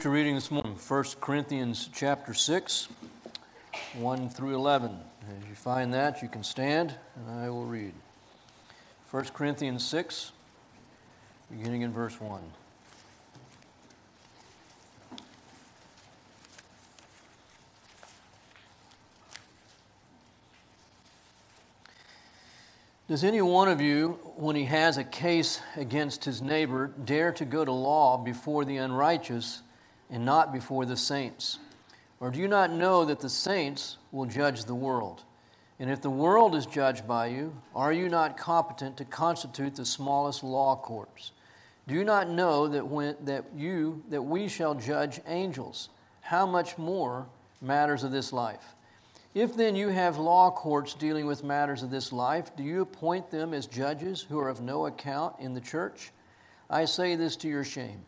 Scripture reading this morning, 1 Corinthians chapter 6, 1 through 11. As you find that, you can stand and I will read. 1 Corinthians 6, beginning in verse 1. Does any one of you, when he has a case against his neighbor, dare to go to law before the unrighteous? And not before the saints? Or do you not know that the saints will judge the world? And if the world is judged by you, are you not competent to constitute the smallest law courts? Do you not know that when that you that we shall judge angels? How much more matters of this life? If then you have law courts dealing with matters of this life, do you appoint them as judges who are of no account in the church? I say this to your shame.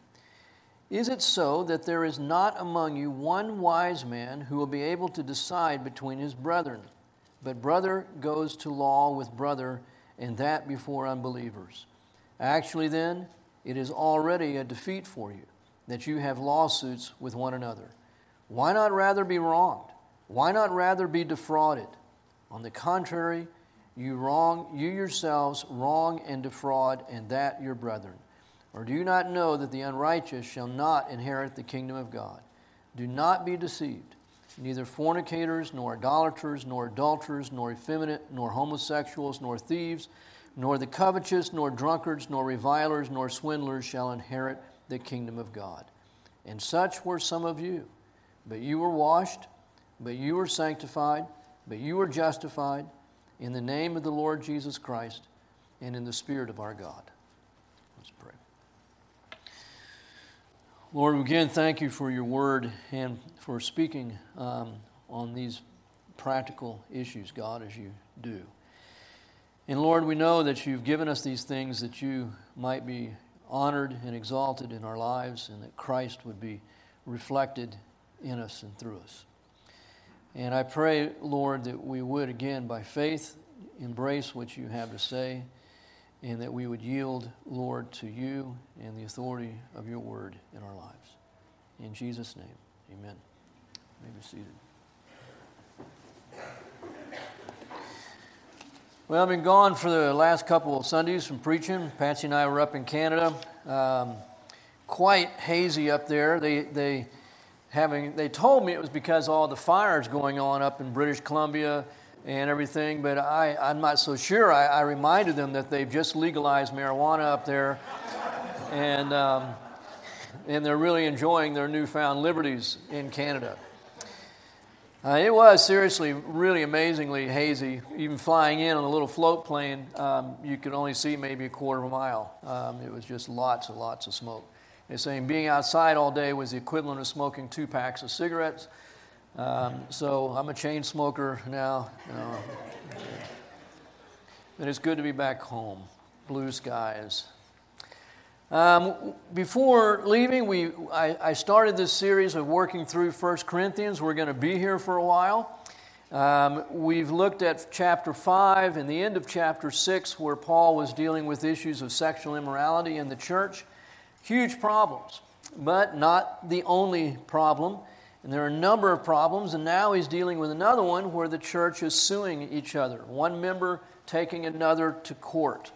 Is it so that there is not among you one wise man who will be able to decide between his brethren? But brother goes to law with brother, and that before unbelievers. Actually, then, it is already a defeat for you that you have lawsuits with one another. Why not rather be wronged? Why not rather be defrauded? On the contrary, you wrong you yourselves wrong and defraud, and that your brethren. Or do you not know that the unrighteous shall not inherit the kingdom of God? Do not be deceived. Neither fornicators, nor idolaters, nor adulterers, nor effeminate, nor homosexuals, nor thieves, nor the covetous, nor drunkards, nor revilers, nor swindlers shall inherit the kingdom of God. And such were some of you. But you were washed, but you were sanctified, but you were justified in the name of the Lord Jesus Christ and in the Spirit of our God. Lord, we again, thank you for your word and for speaking um, on these practical issues, God, as you do. And Lord, we know that you've given us these things that you might be honored and exalted in our lives and that Christ would be reflected in us and through us. And I pray, Lord, that we would, again, by faith, embrace what you have to say and that we would yield, Lord, to you and the authority of your word in our lives. In Jesus' name, amen. You may be seated. Well, I've been gone for the last couple of Sundays from preaching. Patsy and I were up in Canada. Um, quite hazy up there. They, they, having, they told me it was because all the fires going on up in British Columbia and everything, but I, I'm not so sure. I, I reminded them that they've just legalized marijuana up there, and, um, and they're really enjoying their newfound liberties in Canada. Uh, it was seriously really amazingly hazy. Even flying in on a little float plane, um, you could only see maybe a quarter of a mile. Um, it was just lots and lots of smoke. They're saying being outside all day was the equivalent of smoking two packs of cigarettes. Um, so I'm a chain smoker now. You know. But it's good to be back home. Blue skies. Um, before leaving, we, I, I, started this series of working through 1 Corinthians. We're going to be here for a while. Um, we've looked at chapter 5 and the end of chapter 6, where Paul was dealing with issues of sexual immorality in the church. Huge problems, but not the only problem. And there are a number of problems, and now he's dealing with another one where the church is suing each other, one member taking another to court.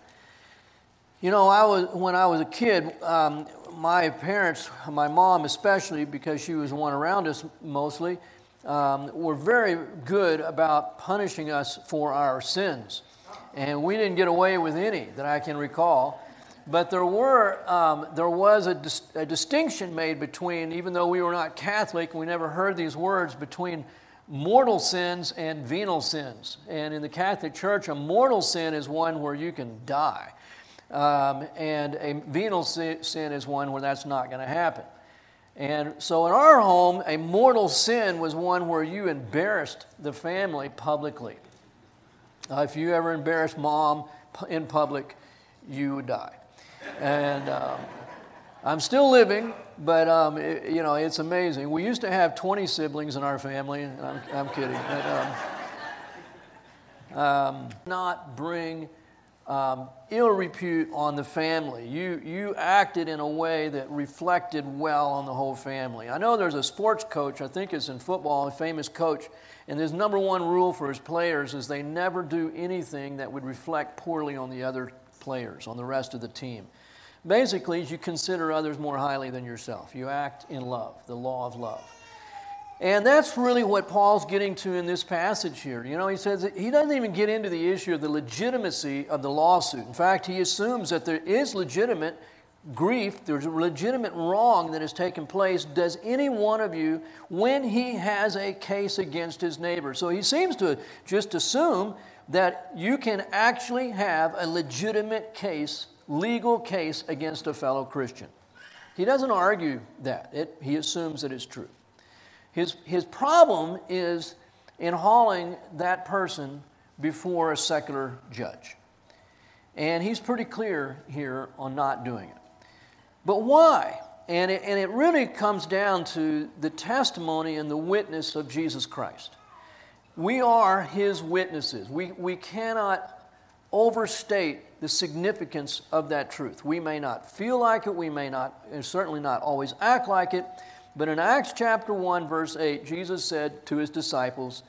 You know, I was, when I was a kid, um, my parents, my mom especially, because she was the one around us mostly, um, were very good about punishing us for our sins. And we didn't get away with any that I can recall. But there, were, um, there was a, dis- a, distinction made between, even though we were not Catholic, we never heard these words, between mortal sins and venal sins. And in the Catholic Church, a mortal sin is one where you can die. Um, and a venial sin is one where that's not going to happen. And so in our home, a mortal sin was one where you embarrassed the family publicly. Uh, if you ever embarrassed mom in public, you would die and um, I'm still living, but um, it, you know it's amazing. We used to have 20 siblings in our family. I'm, I'm kidding. But, um, um, not bring ill repute on the family. You, you acted in a way that reflected well on the whole family. I know there's a sports coach, I think it's in football, a famous coach, and his number one rule for his players is they never do anything that would reflect poorly on the other players, on the rest of the team. Basically, you consider others more highly than yourself. You act in love, the law of love. And that's really what Paul's getting to in this passage here. You know, he says he doesn't even get into the issue of the legitimacy of the lawsuit. In fact, he assumes that there is legitimate grief, there's a legitimate wrong that has taken place. Does any one of you, when he has a case against his neighbor? So he seems to just assume that you can actually have a legitimate case, legal case against a fellow Christian. He doesn't argue that, it, he assumes that it's true. His, his problem is in hauling that person before a secular judge. And he's pretty clear here on not doing it. But why? And it, and it really comes down to the testimony and the witness of Jesus Christ. We are his witnesses. We, we cannot overstate the significance of that truth. We may not feel like it, we may not, and certainly not always act like it, but in Acts chapter 1, verse 8, Jesus said to his disciples,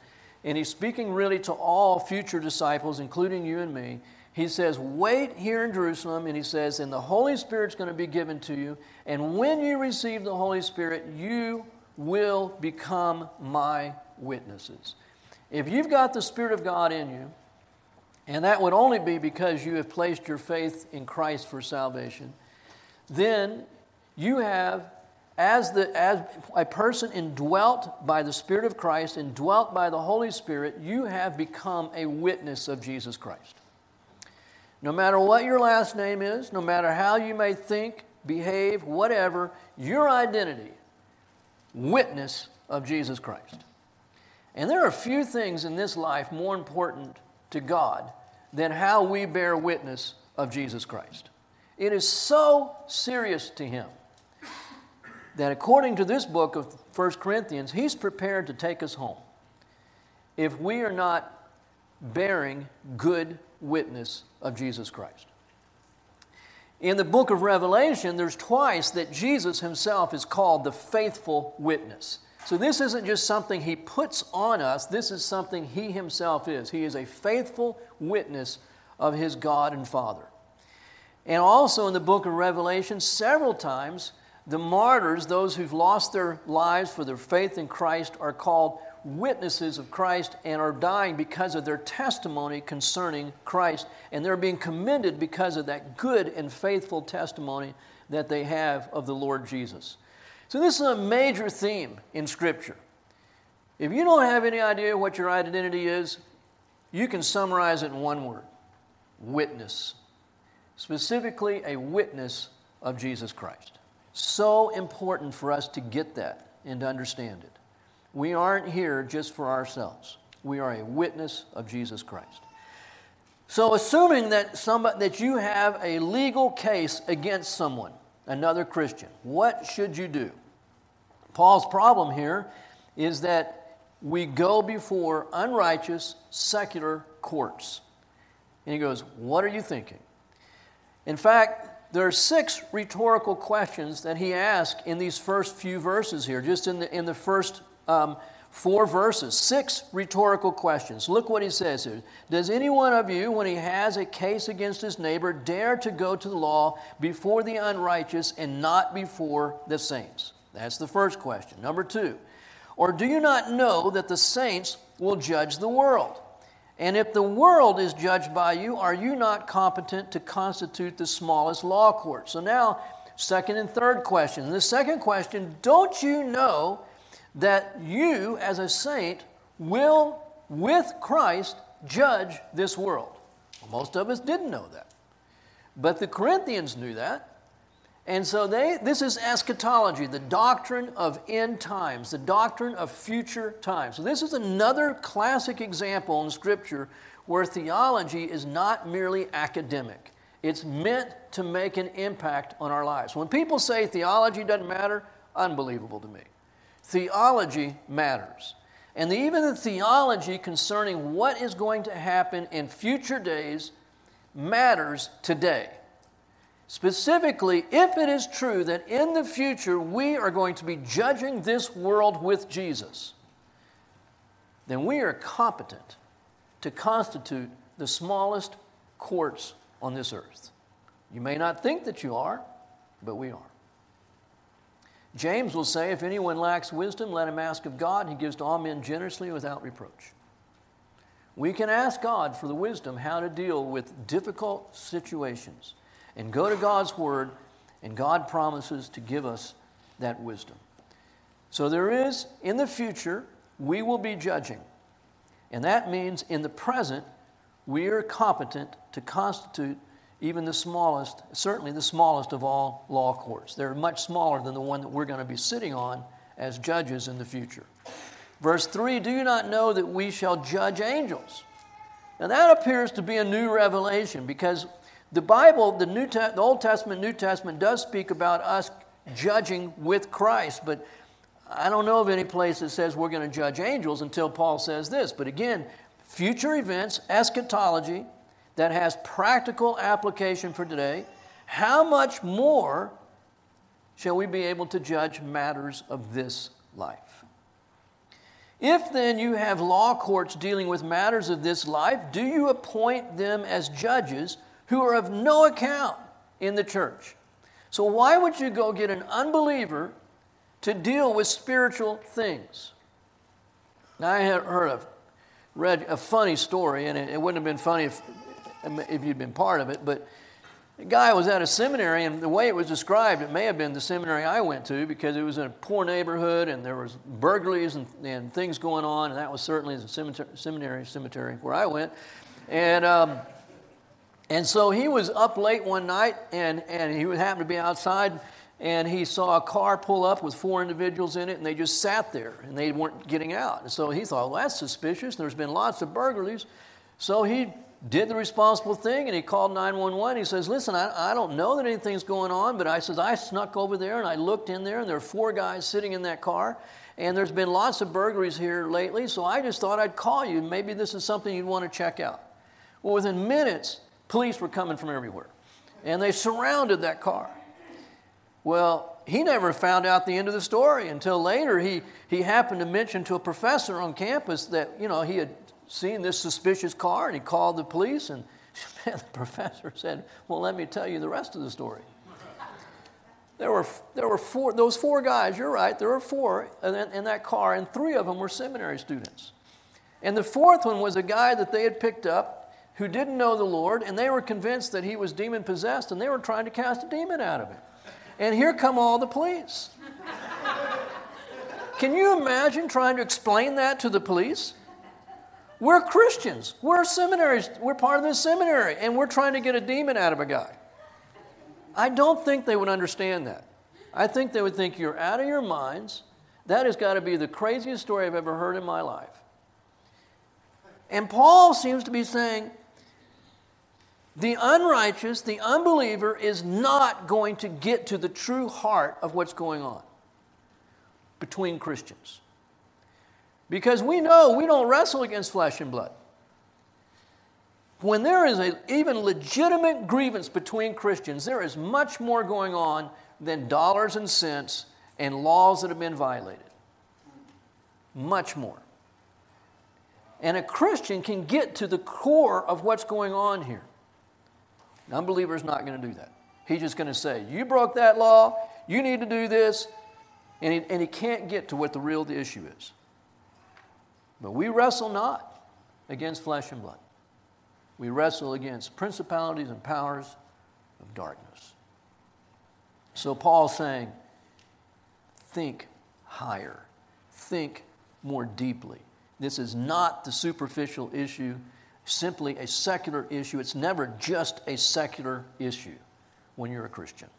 and he's speaking really to all future disciples, including you and me. He says, Wait here in Jerusalem, and he says, And the Holy Spirit's going to be given to you. And when you receive the Holy Spirit, you will become my witnesses. If you've got the Spirit of God in you, and that would only be because you have placed your faith in Christ for salvation, then you have as, the, as a person indwelt by the Spirit of Christ, indwelt by the Holy Spirit, you have become a witness of Jesus Christ. No matter what your last name is, no matter how you may think, behave, whatever, your identity, witness of Jesus Christ. And there are few things in this life more important to God than how we bear witness of Jesus Christ. It is so serious to Him that according to this book of 1 Corinthians, he's prepared to take us home if we are not bearing good witness of Jesus Christ. In the book of Revelation, there's twice that Jesus himself is called the faithful witness. So this isn't just something he puts on us, this is something he himself is. He is a faithful witness of his God and Father. And also in the book of Revelation, several times, the martyrs, those who've lost their lives for their faith in Christ, are called witnesses of Christ and are dying because of their testimony concerning Christ. And they're being commended because of that good and faithful testimony that they have of the Lord Jesus. So, this is a major theme in Scripture. If you don't have any idea what your identity is, you can summarize it in one word witness. Specifically, a witness of Jesus Christ. So important for us to get that and to understand it. We aren't here just for ourselves. We are a witness of Jesus Christ. So, assuming that, somebody, that you have a legal case against someone, another Christian, what should you do? Paul's problem here is that we go before unrighteous, secular courts. And he goes, What are you thinking? In fact, there are six rhetorical questions that he asks in these first few verses here, just in the, in the first um, four verses. Six rhetorical questions. Look what he says here. Does any one of you, when he has a case against his neighbor, dare to go to the law before the unrighteous and not before the saints? That's the first question. Number two, or do you not know that the saints will judge the world? And if the world is judged by you, are you not competent to constitute the smallest law court? So now, second and third question. The second question don't you know that you, as a saint, will, with Christ, judge this world? Well, most of us didn't know that. But the Corinthians knew that. And so they, this is eschatology, the doctrine of end times, the doctrine of future times. So this is another classic example in Scripture where theology is not merely academic. It's meant to make an impact on our lives. When people say theology doesn't matter, unbelievable to me. Theology matters. And even the theology concerning what is going to happen in future days matters today. Specifically, if it is true that in the future we are going to be judging this world with Jesus, then we are competent to constitute the smallest courts on this earth. You may not think that you are, but we are. James will say, If anyone lacks wisdom, let him ask of God, he gives to all men generously without reproach. We can ask God for the wisdom how to deal with difficult situations and go to God's Word, and God promises to give us that wisdom. So there is, in the future, we will be judging. And that means in the present, we are competent to constitute even the smallest, certainly the smallest of all law courts. They're much smaller than the one that we're going to be sitting on as judges in the future. Verse 3 Do you not know that we shall judge angels? Now that appears to be a new revelation because the Bible, the, New Te- the Old Testament, New Testament does speak about us judging with Christ, but I don't know of any place that says we're going to judge angels until Paul says this. But again, future events, eschatology, that has practical application for today, how much more shall we be able to judge matters of this life? If then you have law courts dealing with matters of this life, do you appoint them as judges who are of no account in the church. So, why would you go get an unbeliever to deal with spiritual things? Now, I heard of, read a funny story, and it, it wouldn't have been funny if, if you'd been part of it, but the guy was at a seminary, and the way it was described, it may have been the seminary I went to because it was in a poor neighborhood, and there was burglaries and, and things going on, and that was certainly the cemetery, seminary cemetery where I went. And um, and so he was up late one night and, and he happened to be outside and he saw a car pull up with four individuals in it and they just sat there and they weren't getting out. And so he thought, well, that's suspicious. There's been lots of burglaries. So he did the responsible thing and he called 911. He says, listen, I, I don't know that anything's going on, but I says, I snuck over there and I looked in there and there are four guys sitting in that car. And there's been lots of burglaries here lately, so I just thought I'd call you. Maybe this is something you'd want to check out. Well, within minutes, Police were coming from everywhere. And they surrounded that car. Well, he never found out the end of the story until later he, he happened to mention to a professor on campus that, you know, he had seen this suspicious car and he called the police and man, the professor said, well, let me tell you the rest of the story. There were, there were four, those four guys, you're right, there were four in, in that car, and three of them were seminary students. And the fourth one was a guy that they had picked up who didn't know the Lord, and they were convinced that he was demon possessed, and they were trying to cast a demon out of him. And here come all the police. Can you imagine trying to explain that to the police? We're Christians. We're seminaries. We're part of the seminary, and we're trying to get a demon out of a guy. I don't think they would understand that. I think they would think you're out of your minds. That has got to be the craziest story I've ever heard in my life. And Paul seems to be saying, the unrighteous, the unbeliever, is not going to get to the true heart of what's going on between Christians. Because we know we don't wrestle against flesh and blood. When there is an even legitimate grievance between Christians, there is much more going on than dollars and cents and laws that have been violated. Much more. And a Christian can get to the core of what's going on here. An unbeliever is not going to do that. He's just going to say, You broke that law, you need to do this, and he, and he can't get to what the real issue is. But we wrestle not against flesh and blood, we wrestle against principalities and powers of darkness. So Paul's saying, Think higher, think more deeply. This is not the superficial issue simply a secular issue. It's never just a secular issue when you're a Christian.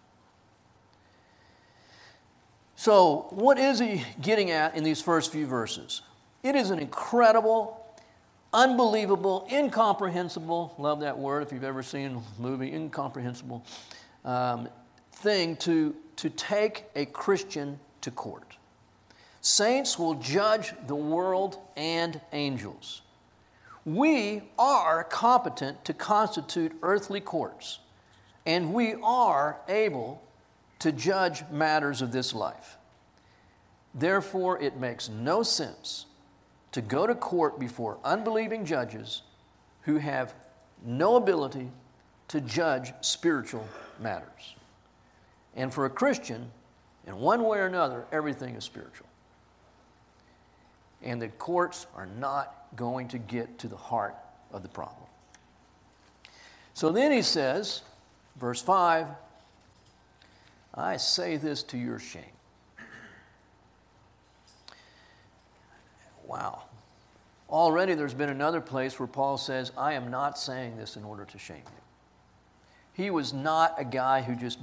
So, what is he getting at in these first few verses? It is an incredible, unbelievable, incomprehensible, love that word if you've ever seen a movie, incomprehensible um, thing to, to take a Christian to court. Saints will judge the world and angels. We are competent to constitute earthly courts, and we are able to judge matters of this life. Therefore, it makes no sense to go to court before unbelieving judges who have no ability to judge spiritual matters. And for a Christian, in one way or another, everything is spiritual. And the courts are not going to get to the heart of the problem. So then he says, verse 5 I say this to your shame. Wow. Already there's been another place where Paul says, I am not saying this in order to shame you. He was not a guy who just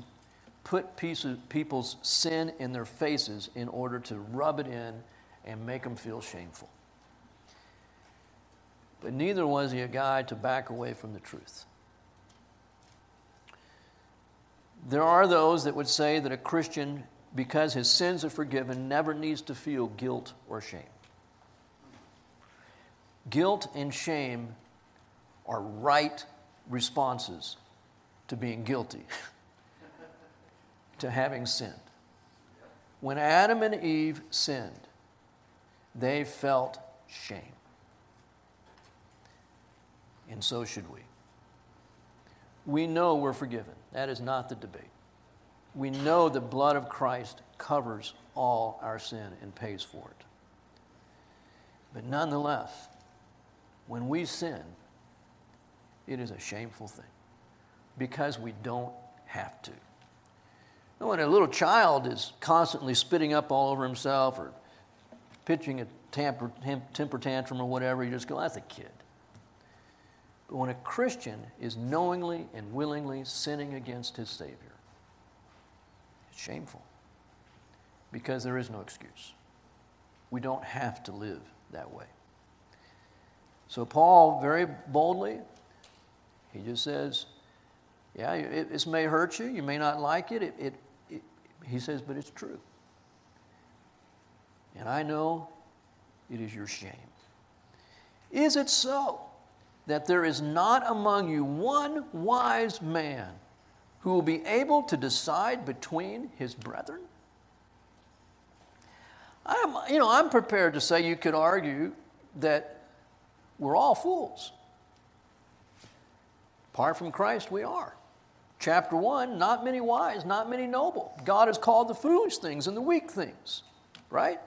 put people's sin in their faces in order to rub it in and make them feel shameful. But neither was he a guy to back away from the truth. There are those that would say that a Christian, because his sins are forgiven, never needs to feel guilt or shame. Guilt and shame are right responses to being guilty, to having sinned. When Adam and Eve sinned, they felt shame. And so should we. We know we're forgiven. That is not the debate. We know the blood of Christ covers all our sin and pays for it. But nonetheless, when we sin, it is a shameful thing because we don't have to. When a little child is constantly spitting up all over himself or pitching a temper, temper tantrum or whatever, you just go, that's a kid. But when a Christian is knowingly and willingly sinning against his Savior, it's shameful because there is no excuse. We don't have to live that way. So, Paul, very boldly, he just says, Yeah, it, this may hurt you. You may not like it. It, it, it. He says, But it's true. And I know it is your shame. Is it so that there is not among you one wise man who will be able to decide between his brethren? I'm, you know, I'm prepared to say you could argue that we're all fools. Apart from Christ, we are. Chapter 1 not many wise, not many noble. God has called the foolish things and the weak things, right?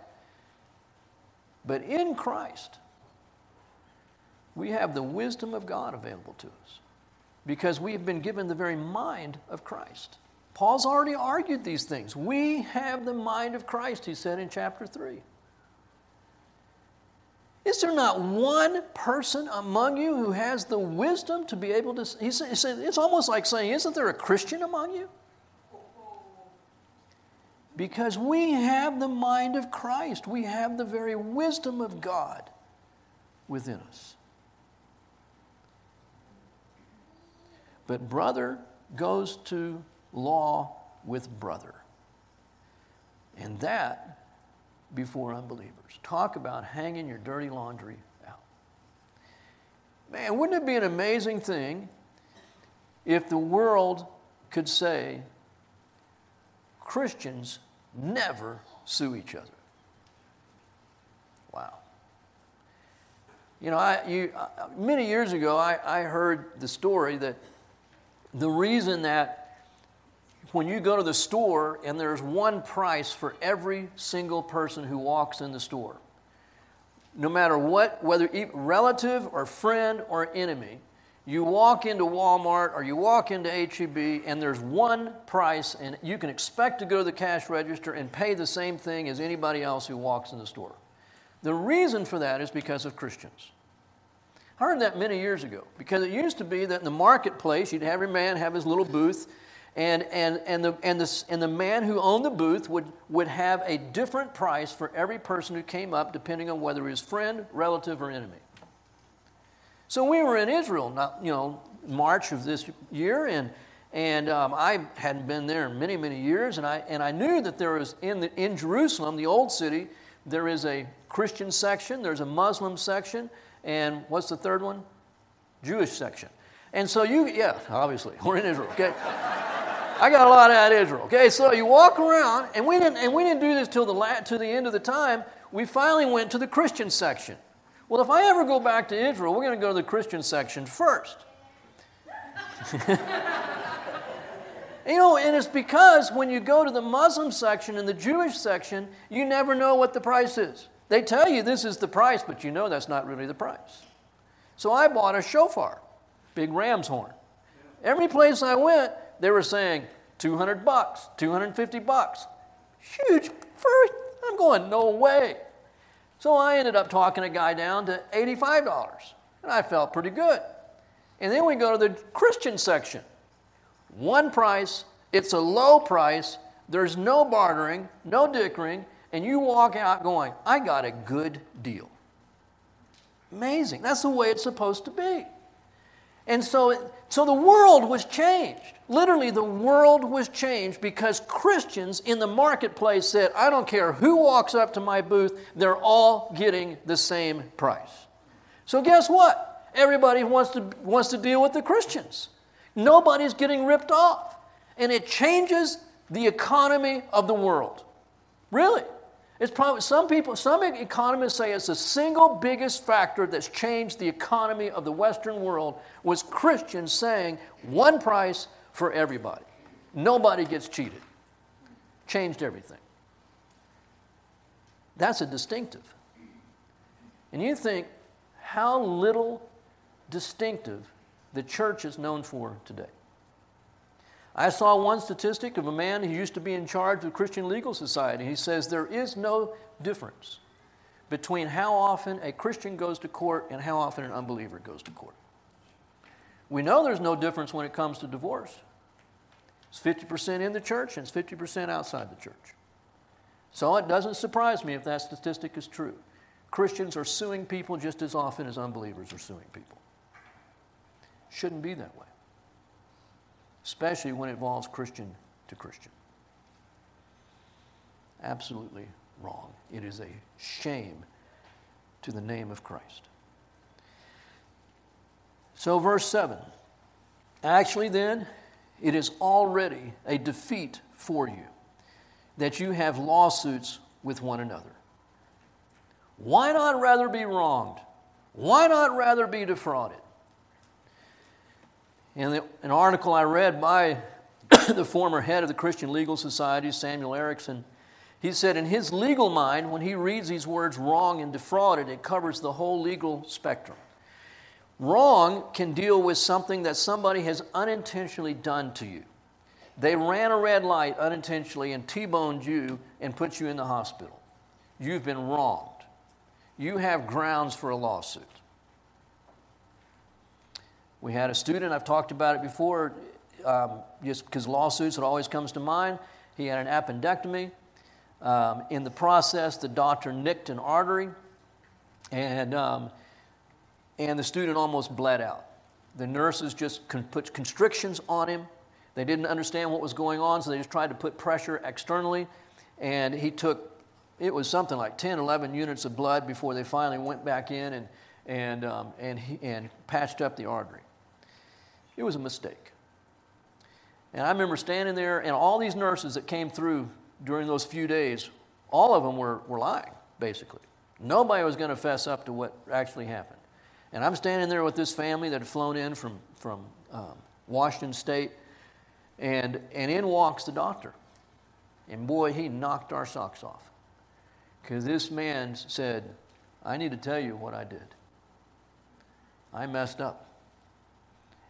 But in Christ, we have the wisdom of God available to us because we have been given the very mind of Christ. Paul's already argued these things. We have the mind of Christ, he said in chapter 3. Is there not one person among you who has the wisdom to be able to? He said, it's almost like saying, Isn't there a Christian among you? Because we have the mind of Christ, we have the very wisdom of God within us. But brother goes to law with brother. And that before unbelievers. Talk about hanging your dirty laundry out. Man, wouldn't it be an amazing thing if the world could say Christians never sue each other. Wow. You know, I, you, many years ago, I, I heard the story that the reason that when you go to the store and there's one price for every single person who walks in the store, no matter what, whether relative or friend or enemy, you walk into Walmart or you walk into HEB and there's one price and you can expect to go to the cash register and pay the same thing as anybody else who walks in the store. The reason for that is because of Christians. I heard that many years ago because it used to be that in the marketplace you'd have every man have his little booth and, and, and, the, and, the, and the man who owned the booth would, would have a different price for every person who came up depending on whether he was friend, relative, or enemy. So we were in Israel, not, you know, March of this year, and, and um, I hadn't been there in many, many years, and I, and I knew that there was in, the, in Jerusalem, the old city, there is a Christian section, there's a Muslim section, and what's the third one? Jewish section. And so you, yeah, obviously, we're in Israel, okay? I got a lot out of Israel, okay? So you walk around, and we didn't, and we didn't do this till the, la- to the end of the time. We finally went to the Christian section. Well, if I ever go back to Israel, we're going to go to the Christian section first. You know, and it's because when you go to the Muslim section and the Jewish section, you never know what the price is. They tell you this is the price, but you know that's not really the price. So I bought a shofar, big ram's horn. Every place I went, they were saying 200 bucks, 250 bucks. Huge. For, I'm going, no way. So I ended up talking a guy down to $85, and I felt pretty good. And then we go to the Christian section. One price, it's a low price, there's no bartering, no dickering, and you walk out going, I got a good deal. Amazing. That's the way it's supposed to be. And so, so the world was changed. Literally, the world was changed because Christians in the marketplace said, I don't care who walks up to my booth, they're all getting the same price. So, guess what? Everybody wants to, wants to deal with the Christians. Nobody's getting ripped off. And it changes the economy of the world. Really. It's probably some people, some economists say it's the single biggest factor that's changed the economy of the Western world was Christians saying one price for everybody. Nobody gets cheated. Changed everything. That's a distinctive. And you think how little distinctive the church is known for today. I saw one statistic of a man who used to be in charge of the Christian Legal Society. He says there is no difference between how often a Christian goes to court and how often an unbeliever goes to court. We know there's no difference when it comes to divorce. It's 50% in the church and it's 50% outside the church. So it doesn't surprise me if that statistic is true. Christians are suing people just as often as unbelievers are suing people. Shouldn't be that way, especially when it involves Christian to Christian. Absolutely wrong. It is a shame to the name of Christ. So, verse 7 actually, then, it is already a defeat for you that you have lawsuits with one another. Why not rather be wronged? Why not rather be defrauded? In the, an article I read by the former head of the Christian Legal Society, Samuel Ericsson, he said, in his legal mind, when he reads these words wrong and defrauded, it covers the whole legal spectrum. Wrong can deal with something that somebody has unintentionally done to you. They ran a red light unintentionally and T boned you and put you in the hospital. You've been wronged. You have grounds for a lawsuit. We had a student, I've talked about it before, um, just because lawsuits, it always comes to mind. He had an appendectomy. Um, in the process, the doctor nicked an artery, and, um, and the student almost bled out. The nurses just con- put constrictions on him. They didn't understand what was going on, so they just tried to put pressure externally. And he took, it was something like 10, 11 units of blood before they finally went back in and, and, um, and, he, and patched up the artery. It was a mistake. And I remember standing there, and all these nurses that came through during those few days, all of them were, were lying, basically. Nobody was going to fess up to what actually happened. And I'm standing there with this family that had flown in from, from um, Washington State, and, and in walks the doctor. And boy, he knocked our socks off. Because this man said, I need to tell you what I did. I messed up.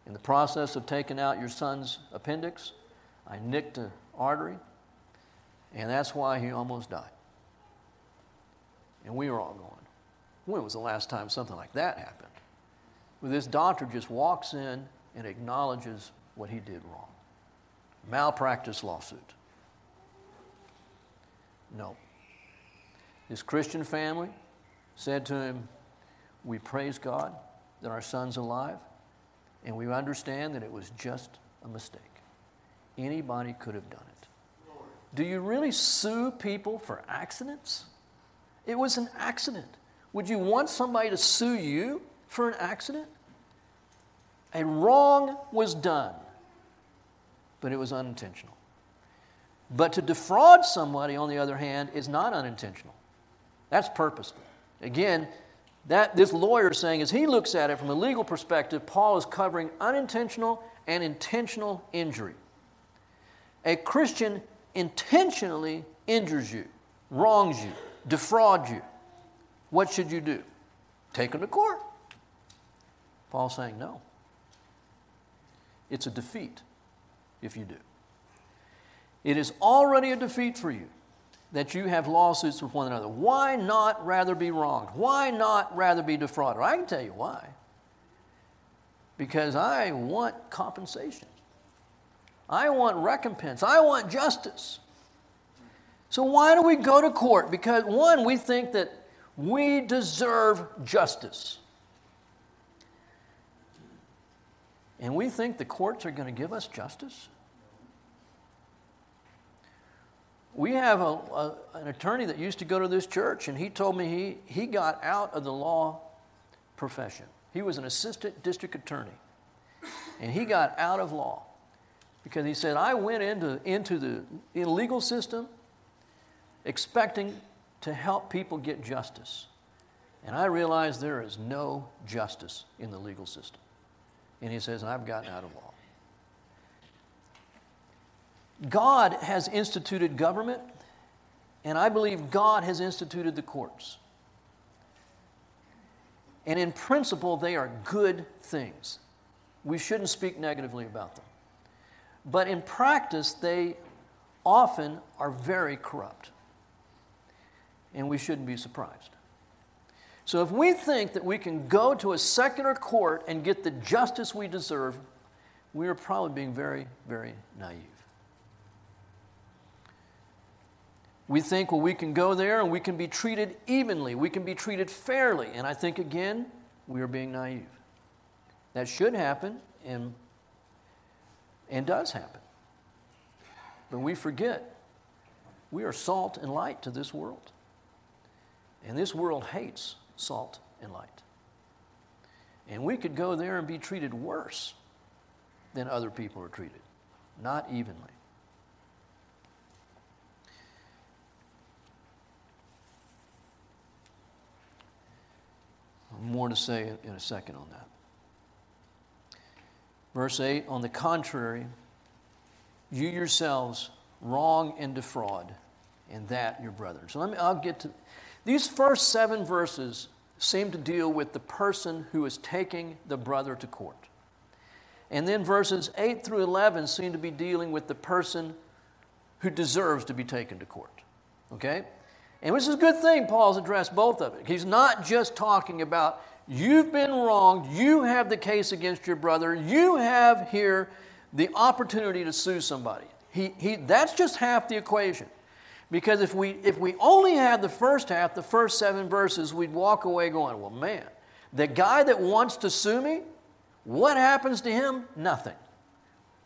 In the process of taking out your son's appendix, I nicked an artery, and that's why he almost died. And we were all going, when was the last time something like that happened? Well, this doctor just walks in and acknowledges what he did wrong. Malpractice lawsuit. No. His Christian family said to him, We praise God that our son's alive. And we understand that it was just a mistake. Anybody could have done it. Do you really sue people for accidents? It was an accident. Would you want somebody to sue you for an accident. A wrong was done, but it was unintentional. But to defraud somebody, on the other hand, is not unintentional. That's purposeful. Again, that this lawyer is saying, as he looks at it from a legal perspective, Paul is covering unintentional and intentional injury. A Christian intentionally injures you, wrongs you, defrauds you. What should you do? Take him to court. Paul's saying no. It's a defeat if you do. It is already a defeat for you that you have lawsuits with one another. Why not rather be wronged? Why not rather be defrauded? I can tell you why. Because I want compensation. I want recompense. I want justice. So, why do we go to court? Because, one, we think that we deserve justice. And we think the courts are going to give us justice. We have a, a, an attorney that used to go to this church, and he told me he, he got out of the law profession. He was an assistant district attorney, and he got out of law because he said, I went into, into the legal system expecting to help people get justice. And I realized there is no justice in the legal system. And he says, I've gotten out of law. God has instituted government, and I believe God has instituted the courts. And in principle, they are good things. We shouldn't speak negatively about them. But in practice, they often are very corrupt. And we shouldn't be surprised. So if we think that we can go to a secular court and get the justice we deserve, we are probably being very, very naive. We think, well, we can go there and we can be treated evenly, we can be treated fairly. And I think, again, we are being naive. That should happen and, and does happen. But we forget we are salt and light to this world. And this world hates salt and light. And we could go there and be treated worse than other people are treated, not evenly. More to say in a second on that. Verse 8 On the contrary, you yourselves wrong and defraud, and that your brethren. So let me, I'll get to these first seven verses seem to deal with the person who is taking the brother to court. And then verses 8 through 11 seem to be dealing with the person who deserves to be taken to court. Okay? And which is a good thing, Paul's addressed both of it. He's not just talking about you've been wronged, you have the case against your brother, you have here the opportunity to sue somebody. He, he, that's just half the equation. Because if we, if we only had the first half, the first seven verses, we'd walk away going, well, man, the guy that wants to sue me, what happens to him? Nothing.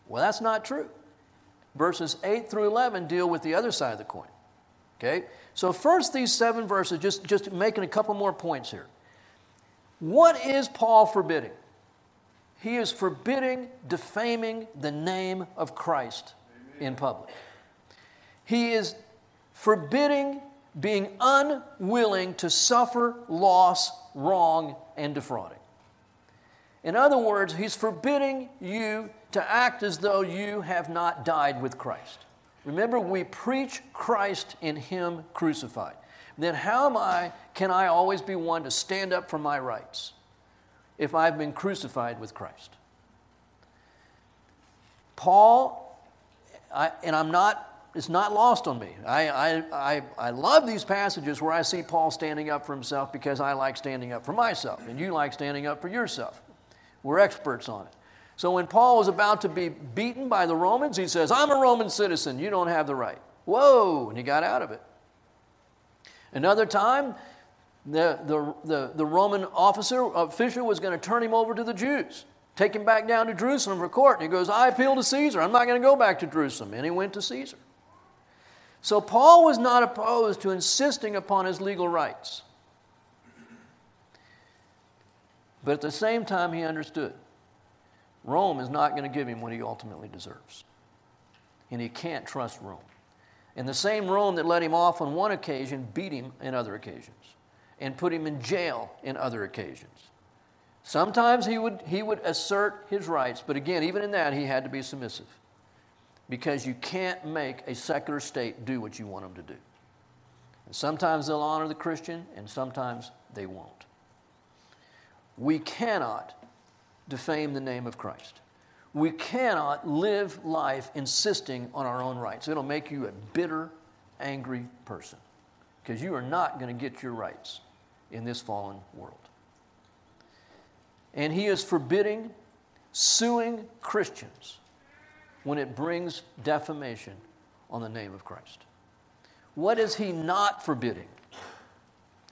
Well, that's not true. Verses 8 through 11 deal with the other side of the coin. Okay? So, first, these seven verses, just, just making a couple more points here. What is Paul forbidding? He is forbidding defaming the name of Christ Amen. in public. He is forbidding being unwilling to suffer loss, wrong, and defrauding. In other words, he's forbidding you to act as though you have not died with Christ. Remember, we preach Christ in Him crucified. Then how am I, can I always be one to stand up for my rights if I've been crucified with Christ? Paul, I, and I'm not it's not lost on me. I, I, I, I love these passages where I see Paul standing up for himself because I like standing up for myself, and you like standing up for yourself. We're experts on it. So when Paul was about to be beaten by the Romans, he says, I'm a Roman citizen. You don't have the right. Whoa! And he got out of it. Another time, the, the, the, the Roman officer, official, was going to turn him over to the Jews, take him back down to Jerusalem for court. And he goes, I appeal to Caesar. I'm not going to go back to Jerusalem. And he went to Caesar. So Paul was not opposed to insisting upon his legal rights. But at the same time, he understood Rome is not going to give him what he ultimately deserves. And he can't trust Rome. And the same Rome that let him off on one occasion beat him in other occasions and put him in jail in other occasions. Sometimes he would, he would assert his rights, but again, even in that, he had to be submissive because you can't make a secular state do what you want them to do. And sometimes they'll honor the Christian, and sometimes they won't. We cannot defame the name of Christ. We cannot live life insisting on our own rights. It'll make you a bitter, angry person because you are not going to get your rights in this fallen world. And he is forbidding suing Christians when it brings defamation on the name of Christ. What is he not forbidding?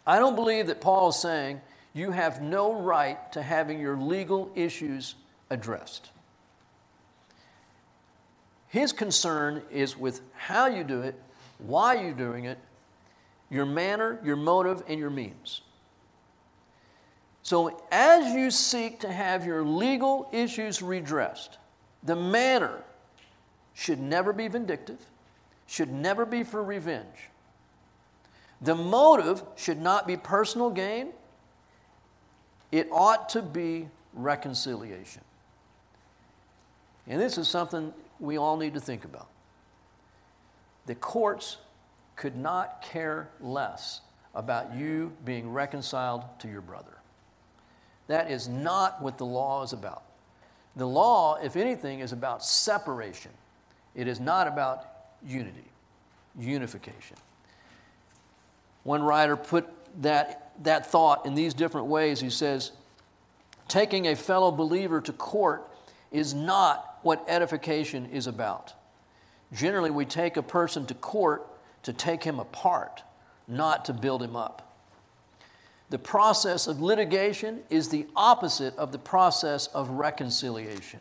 I don't believe that Paul is saying you have no right to having your legal issues addressed. His concern is with how you do it, why you're doing it, your manner, your motive, and your means. So, as you seek to have your legal issues redressed, the manner should never be vindictive, should never be for revenge. The motive should not be personal gain, it ought to be reconciliation. And this is something we all need to think about. The courts could not care less about you being reconciled to your brother. That is not what the law is about. The law, if anything, is about separation, it is not about unity, unification. One writer put that, that thought in these different ways. He says, Taking a fellow believer to court is not what edification is about. Generally, we take a person to court to take him apart, not to build him up. The process of litigation is the opposite of the process of reconciliation.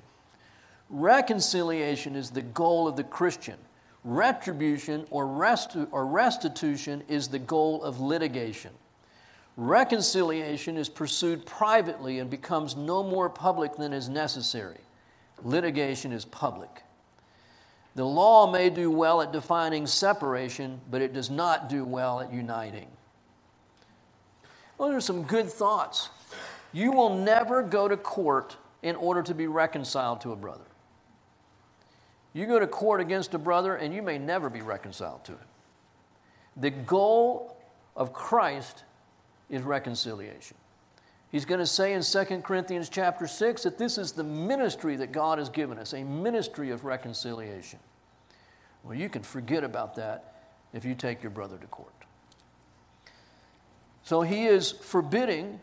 Reconciliation is the goal of the Christian. Retribution or, resti- or restitution is the goal of litigation. Reconciliation is pursued privately and becomes no more public than is necessary. Litigation is public. The law may do well at defining separation, but it does not do well at uniting. Those are some good thoughts. You will never go to court in order to be reconciled to a brother. You go to court against a brother and you may never be reconciled to him. The goal of Christ is reconciliation. He's going to say in 2 Corinthians chapter 6 that this is the ministry that God has given us, a ministry of reconciliation. Well, you can forget about that if you take your brother to court. So he is forbidding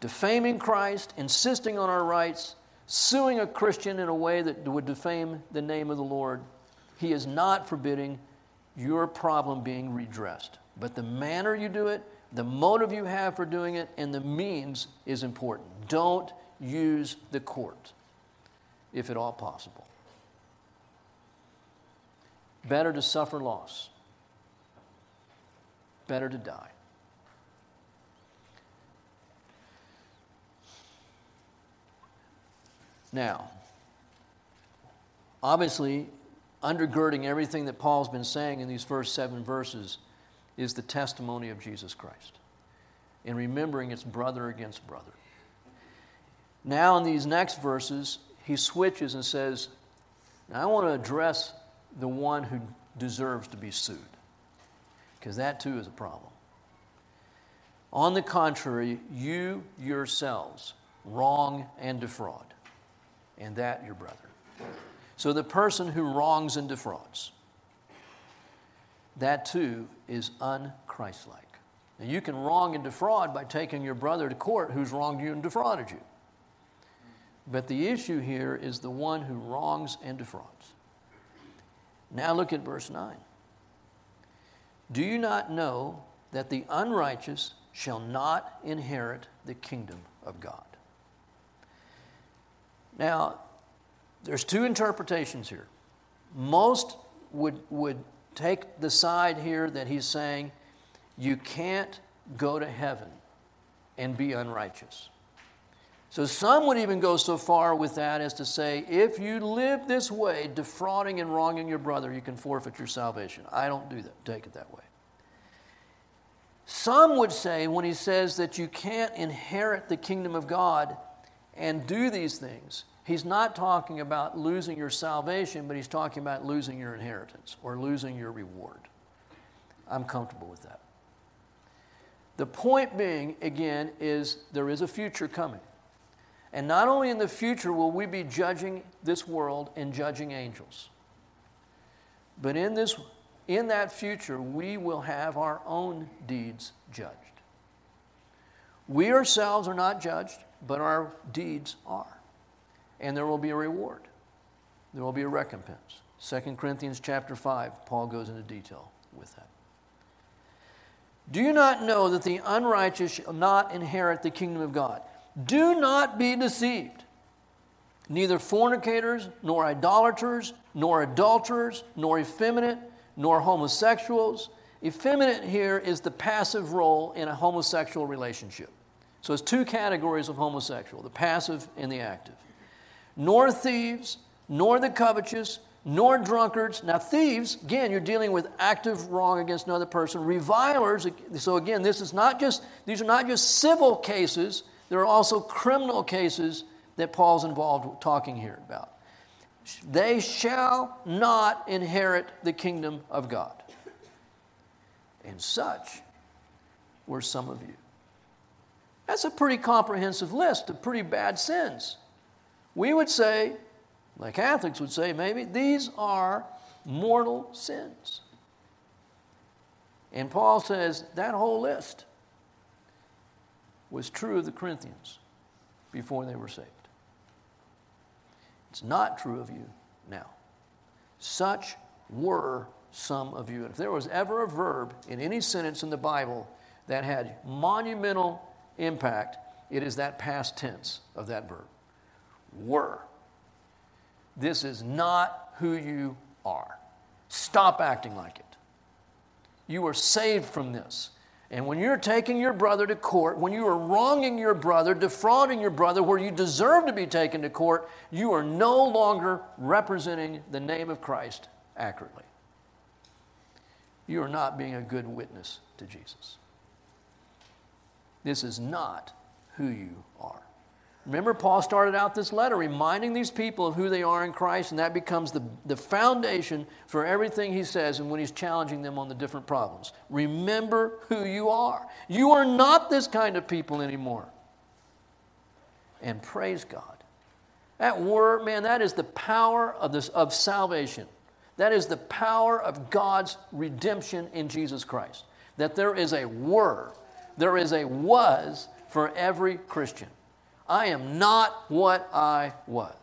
defaming Christ, insisting on our rights, suing a Christian in a way that would defame the name of the Lord. He is not forbidding your problem being redressed. But the manner you do it, the motive you have for doing it and the means is important. Don't use the court, if at all possible. Better to suffer loss, better to die. Now, obviously, undergirding everything that Paul's been saying in these first seven verses is the testimony of Jesus Christ. And remembering it's brother against brother. Now, in these next verses, he switches and says, I want to address the one who deserves to be sued, because that too is a problem. On the contrary, you yourselves wrong and defraud, and that your brother. So the person who wrongs and defrauds, that too is unchristlike. Now, you can wrong and defraud by taking your brother to court who's wronged you and defrauded you. But the issue here is the one who wrongs and defrauds. Now look at verse 9. Do you not know that the unrighteous shall not inherit the kingdom of God? Now, there's two interpretations here. Most would, would take the side here that he's saying you can't go to heaven and be unrighteous. So some would even go so far with that as to say, if you live this way, defrauding and wronging your brother, you can forfeit your salvation. I don't do that, take it that way. Some would say, when he says that you can't inherit the kingdom of God and do these things, he's not talking about losing your salvation, but he's talking about losing your inheritance or losing your reward. I'm comfortable with that. The point being, again, is there is a future coming. And not only in the future will we be judging this world and judging angels, but in, this, in that future, we will have our own deeds judged. We ourselves are not judged, but our deeds are. And there will be a reward. There will be a recompense. 2 Corinthians chapter 5, Paul goes into detail with that. Do you not know that the unrighteous shall not inherit the kingdom of God? Do not be deceived. Neither fornicators, nor idolaters, nor adulterers, nor effeminate, nor homosexuals. Effeminate here is the passive role in a homosexual relationship. So it's two categories of homosexual the passive and the active. Nor thieves, nor the covetous, nor drunkards. Now, thieves, again, you're dealing with active wrong against another person. Revilers, so again, this is not just, these are not just civil cases, there are also criminal cases that Paul's involved talking here about. They shall not inherit the kingdom of God. And such were some of you. That's a pretty comprehensive list of pretty bad sins. We would say, the Catholics would say, maybe, these are mortal sins. And Paul says that whole list was true of the Corinthians before they were saved. It's not true of you now. Such were some of you. And if there was ever a verb in any sentence in the Bible that had monumental impact, it is that past tense of that verb. Were. This is not who you are. Stop acting like it. You are saved from this. And when you're taking your brother to court, when you are wronging your brother, defrauding your brother where you deserve to be taken to court, you are no longer representing the name of Christ accurately. You are not being a good witness to Jesus. This is not who you are. Remember, Paul started out this letter reminding these people of who they are in Christ, and that becomes the, the foundation for everything he says and when he's challenging them on the different problems. Remember who you are. You are not this kind of people anymore. And praise God. That word, man, that is the power of, this, of salvation. That is the power of God's redemption in Jesus Christ. That there is a were, there is a was for every Christian. I am not what I was.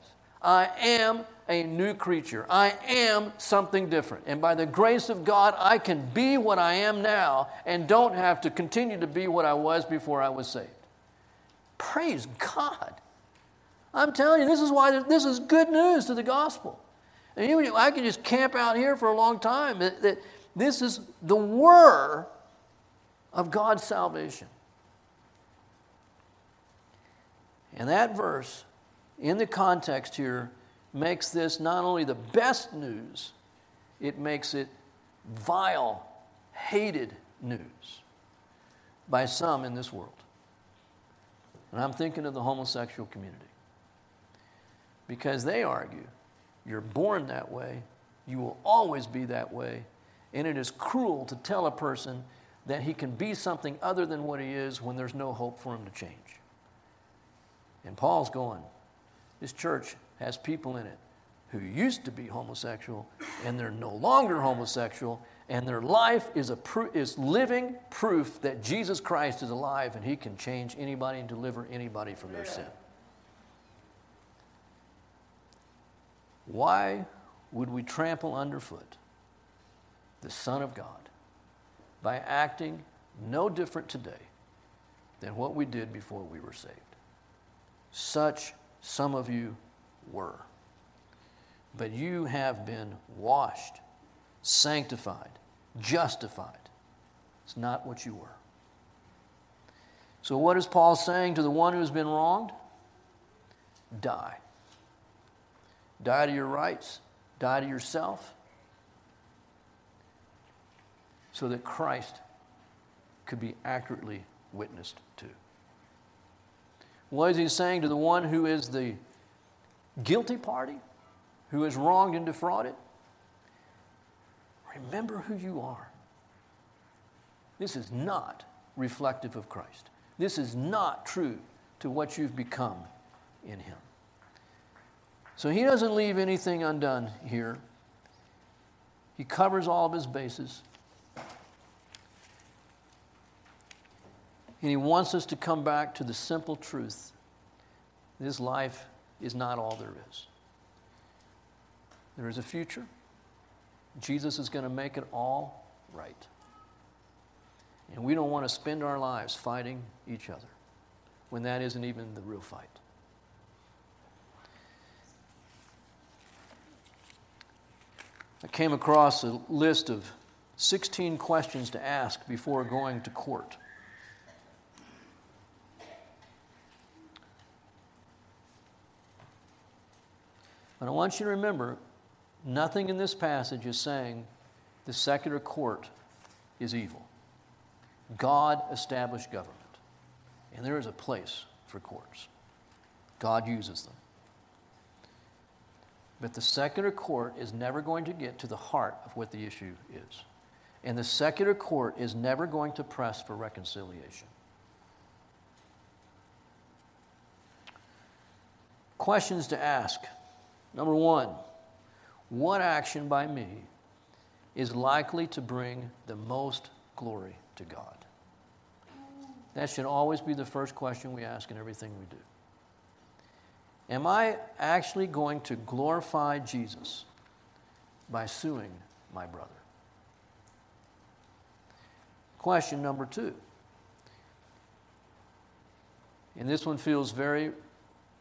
I am a new creature. I am something different. And by the grace of God, I can be what I am now and don't have to continue to be what I was before I was saved. Praise God. I'm telling you, this is why this is good news to the gospel. And I could just camp out here for a long time. That this is the word of God's salvation. And that verse, in the context here, makes this not only the best news, it makes it vile, hated news by some in this world. And I'm thinking of the homosexual community. Because they argue you're born that way, you will always be that way, and it is cruel to tell a person that he can be something other than what he is when there's no hope for him to change. And Paul's going, this church has people in it who used to be homosexual and they're no longer homosexual and their life is, a pro- is living proof that Jesus Christ is alive and he can change anybody and deliver anybody from their sin. Why would we trample underfoot the Son of God by acting no different today than what we did before we were saved? Such some of you were. But you have been washed, sanctified, justified. It's not what you were. So, what is Paul saying to the one who's been wronged? die. Die to your rights, die to yourself, so that Christ could be accurately witnessed to. What is he saying to the one who is the guilty party, who is wronged and defrauded? Remember who you are. This is not reflective of Christ. This is not true to what you've become in Him. So he doesn't leave anything undone here. He covers all of his bases. And he wants us to come back to the simple truth this life is not all there is. There is a future. Jesus is going to make it all right. And we don't want to spend our lives fighting each other when that isn't even the real fight. I came across a list of 16 questions to ask before going to court. But I want you to remember nothing in this passage is saying the secular court is evil. God established government, and there is a place for courts. God uses them. But the secular court is never going to get to the heart of what the issue is. And the secular court is never going to press for reconciliation. Questions to ask. Number one, what action by me is likely to bring the most glory to God? That should always be the first question we ask in everything we do. Am I actually going to glorify Jesus by suing my brother? Question number two. And this one feels very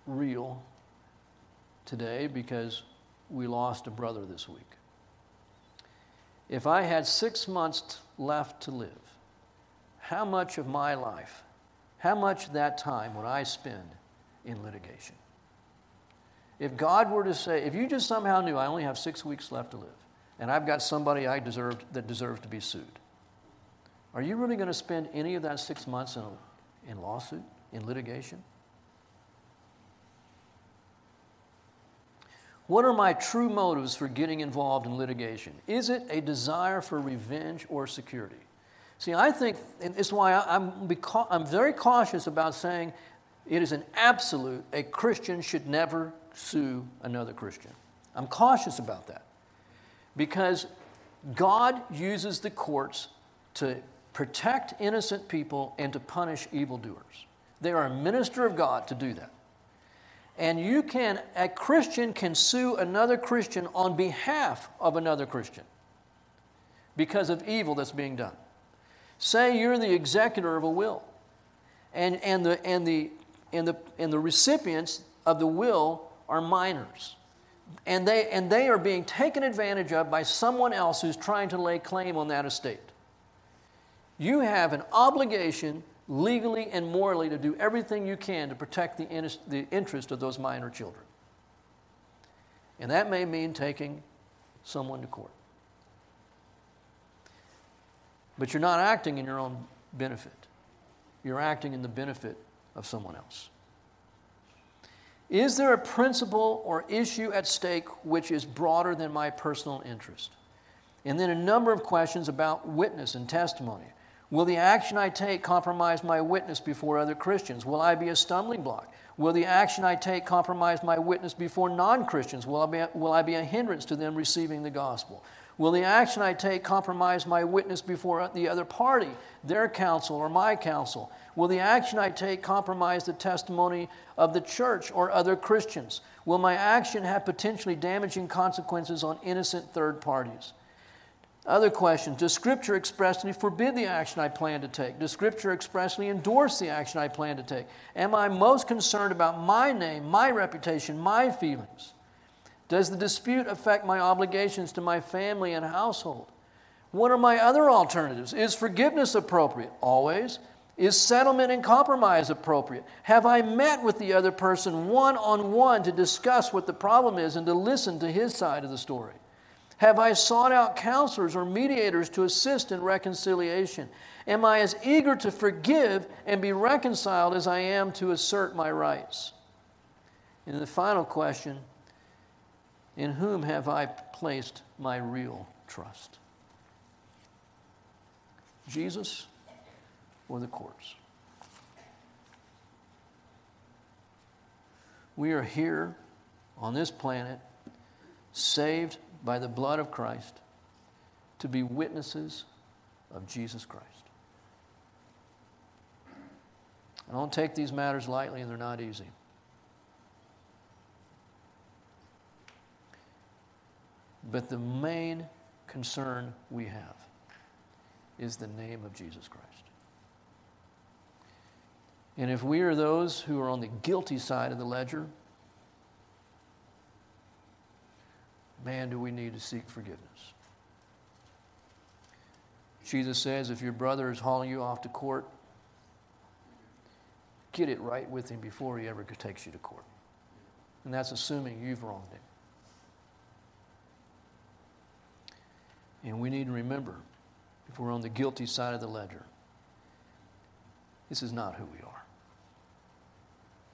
real today because we lost a brother this week. If I had six months left to live, how much of my life, how much of that time would I spend in litigation? If God were to say, if you just somehow knew I only have six weeks left to live, and I've got somebody I deserved that deserves to be sued, are you really going to spend any of that six months in, in lawsuit, in litigation? What are my true motives for getting involved in litigation? Is it a desire for revenge or security? See, I think, and it's why I'm, I'm very cautious about saying it is an absolute, a Christian should never sue another Christian. I'm cautious about that because God uses the courts to protect innocent people and to punish evildoers. They are a minister of God to do that. And you can, a Christian can sue another Christian on behalf of another Christian because of evil that's being done. Say you're the executor of a will, and, and, the, and, the, and, the, and the recipients of the will are minors. And they, and they are being taken advantage of by someone else who's trying to lay claim on that estate. You have an obligation, legally and morally, to do everything you can to protect the, in, the interest of those minor children. And that may mean taking someone to court. But you're not acting in your own benefit, you're acting in the benefit of someone else. Is there a principle or issue at stake which is broader than my personal interest? And then a number of questions about witness and testimony. Will the action I take compromise my witness before other Christians? Will I be a stumbling block? Will the action I take compromise my witness before non Christians? Will, I be, will I be a hindrance to them receiving the gospel? Will the action I take compromise my witness before the other party, their counsel or my counsel? Will the action I take compromise the testimony of the church or other Christians? Will my action have potentially damaging consequences on innocent third parties? Other questions Does Scripture expressly forbid the action I plan to take? Does Scripture expressly endorse the action I plan to take? Am I most concerned about my name, my reputation, my feelings? Does the dispute affect my obligations to my family and household? What are my other alternatives? Is forgiveness appropriate? Always. Is settlement and compromise appropriate? Have I met with the other person one on one to discuss what the problem is and to listen to his side of the story? Have I sought out counselors or mediators to assist in reconciliation? Am I as eager to forgive and be reconciled as I am to assert my rights? And the final question in whom have I placed my real trust? Jesus or the courts? We are here on this planet, saved by the blood of Christ, to be witnesses of Jesus Christ. I don't take these matters lightly, and they're not easy. But the main concern we have is the name of Jesus Christ. And if we are those who are on the guilty side of the ledger, man, do we need to seek forgiveness. Jesus says if your brother is hauling you off to court, get it right with him before he ever takes you to court. And that's assuming you've wronged him. And we need to remember if we're on the guilty side of the ledger, this is not who we are.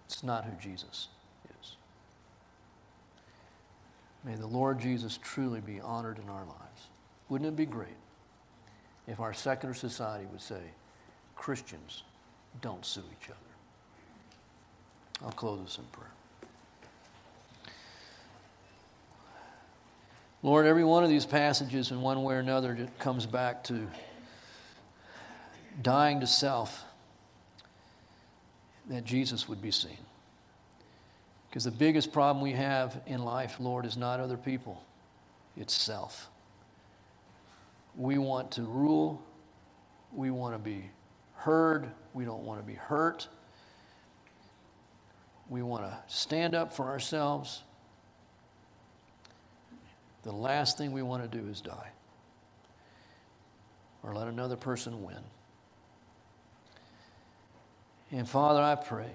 It's not who Jesus is. May the Lord Jesus truly be honored in our lives. Wouldn't it be great if our secular society would say, Christians don't sue each other? I'll close this in prayer. Lord, every one of these passages, in one way or another, comes back to dying to self that Jesus would be seen. Because the biggest problem we have in life, Lord, is not other people, it's self. We want to rule, we want to be heard, we don't want to be hurt. We want to stand up for ourselves the last thing we want to do is die or let another person win. And Father, I pray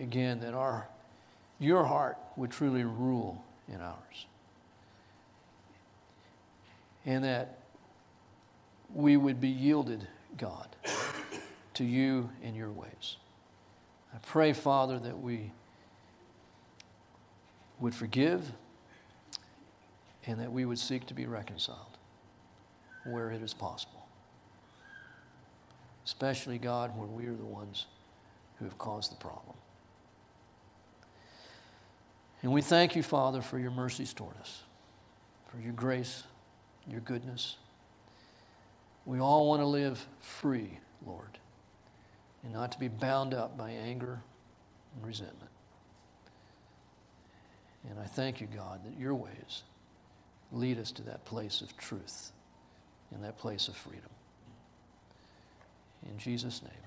again that our your heart would truly rule in ours. And that we would be yielded, God, to you and your ways. I pray, Father, that we would forgive and that we would seek to be reconciled where it is possible. Especially, God, when we are the ones who have caused the problem. And we thank you, Father, for your mercies toward us, for your grace, your goodness. We all want to live free, Lord, and not to be bound up by anger and resentment. And I thank you, God, that your ways lead us to that place of truth and that place of freedom. In Jesus' name.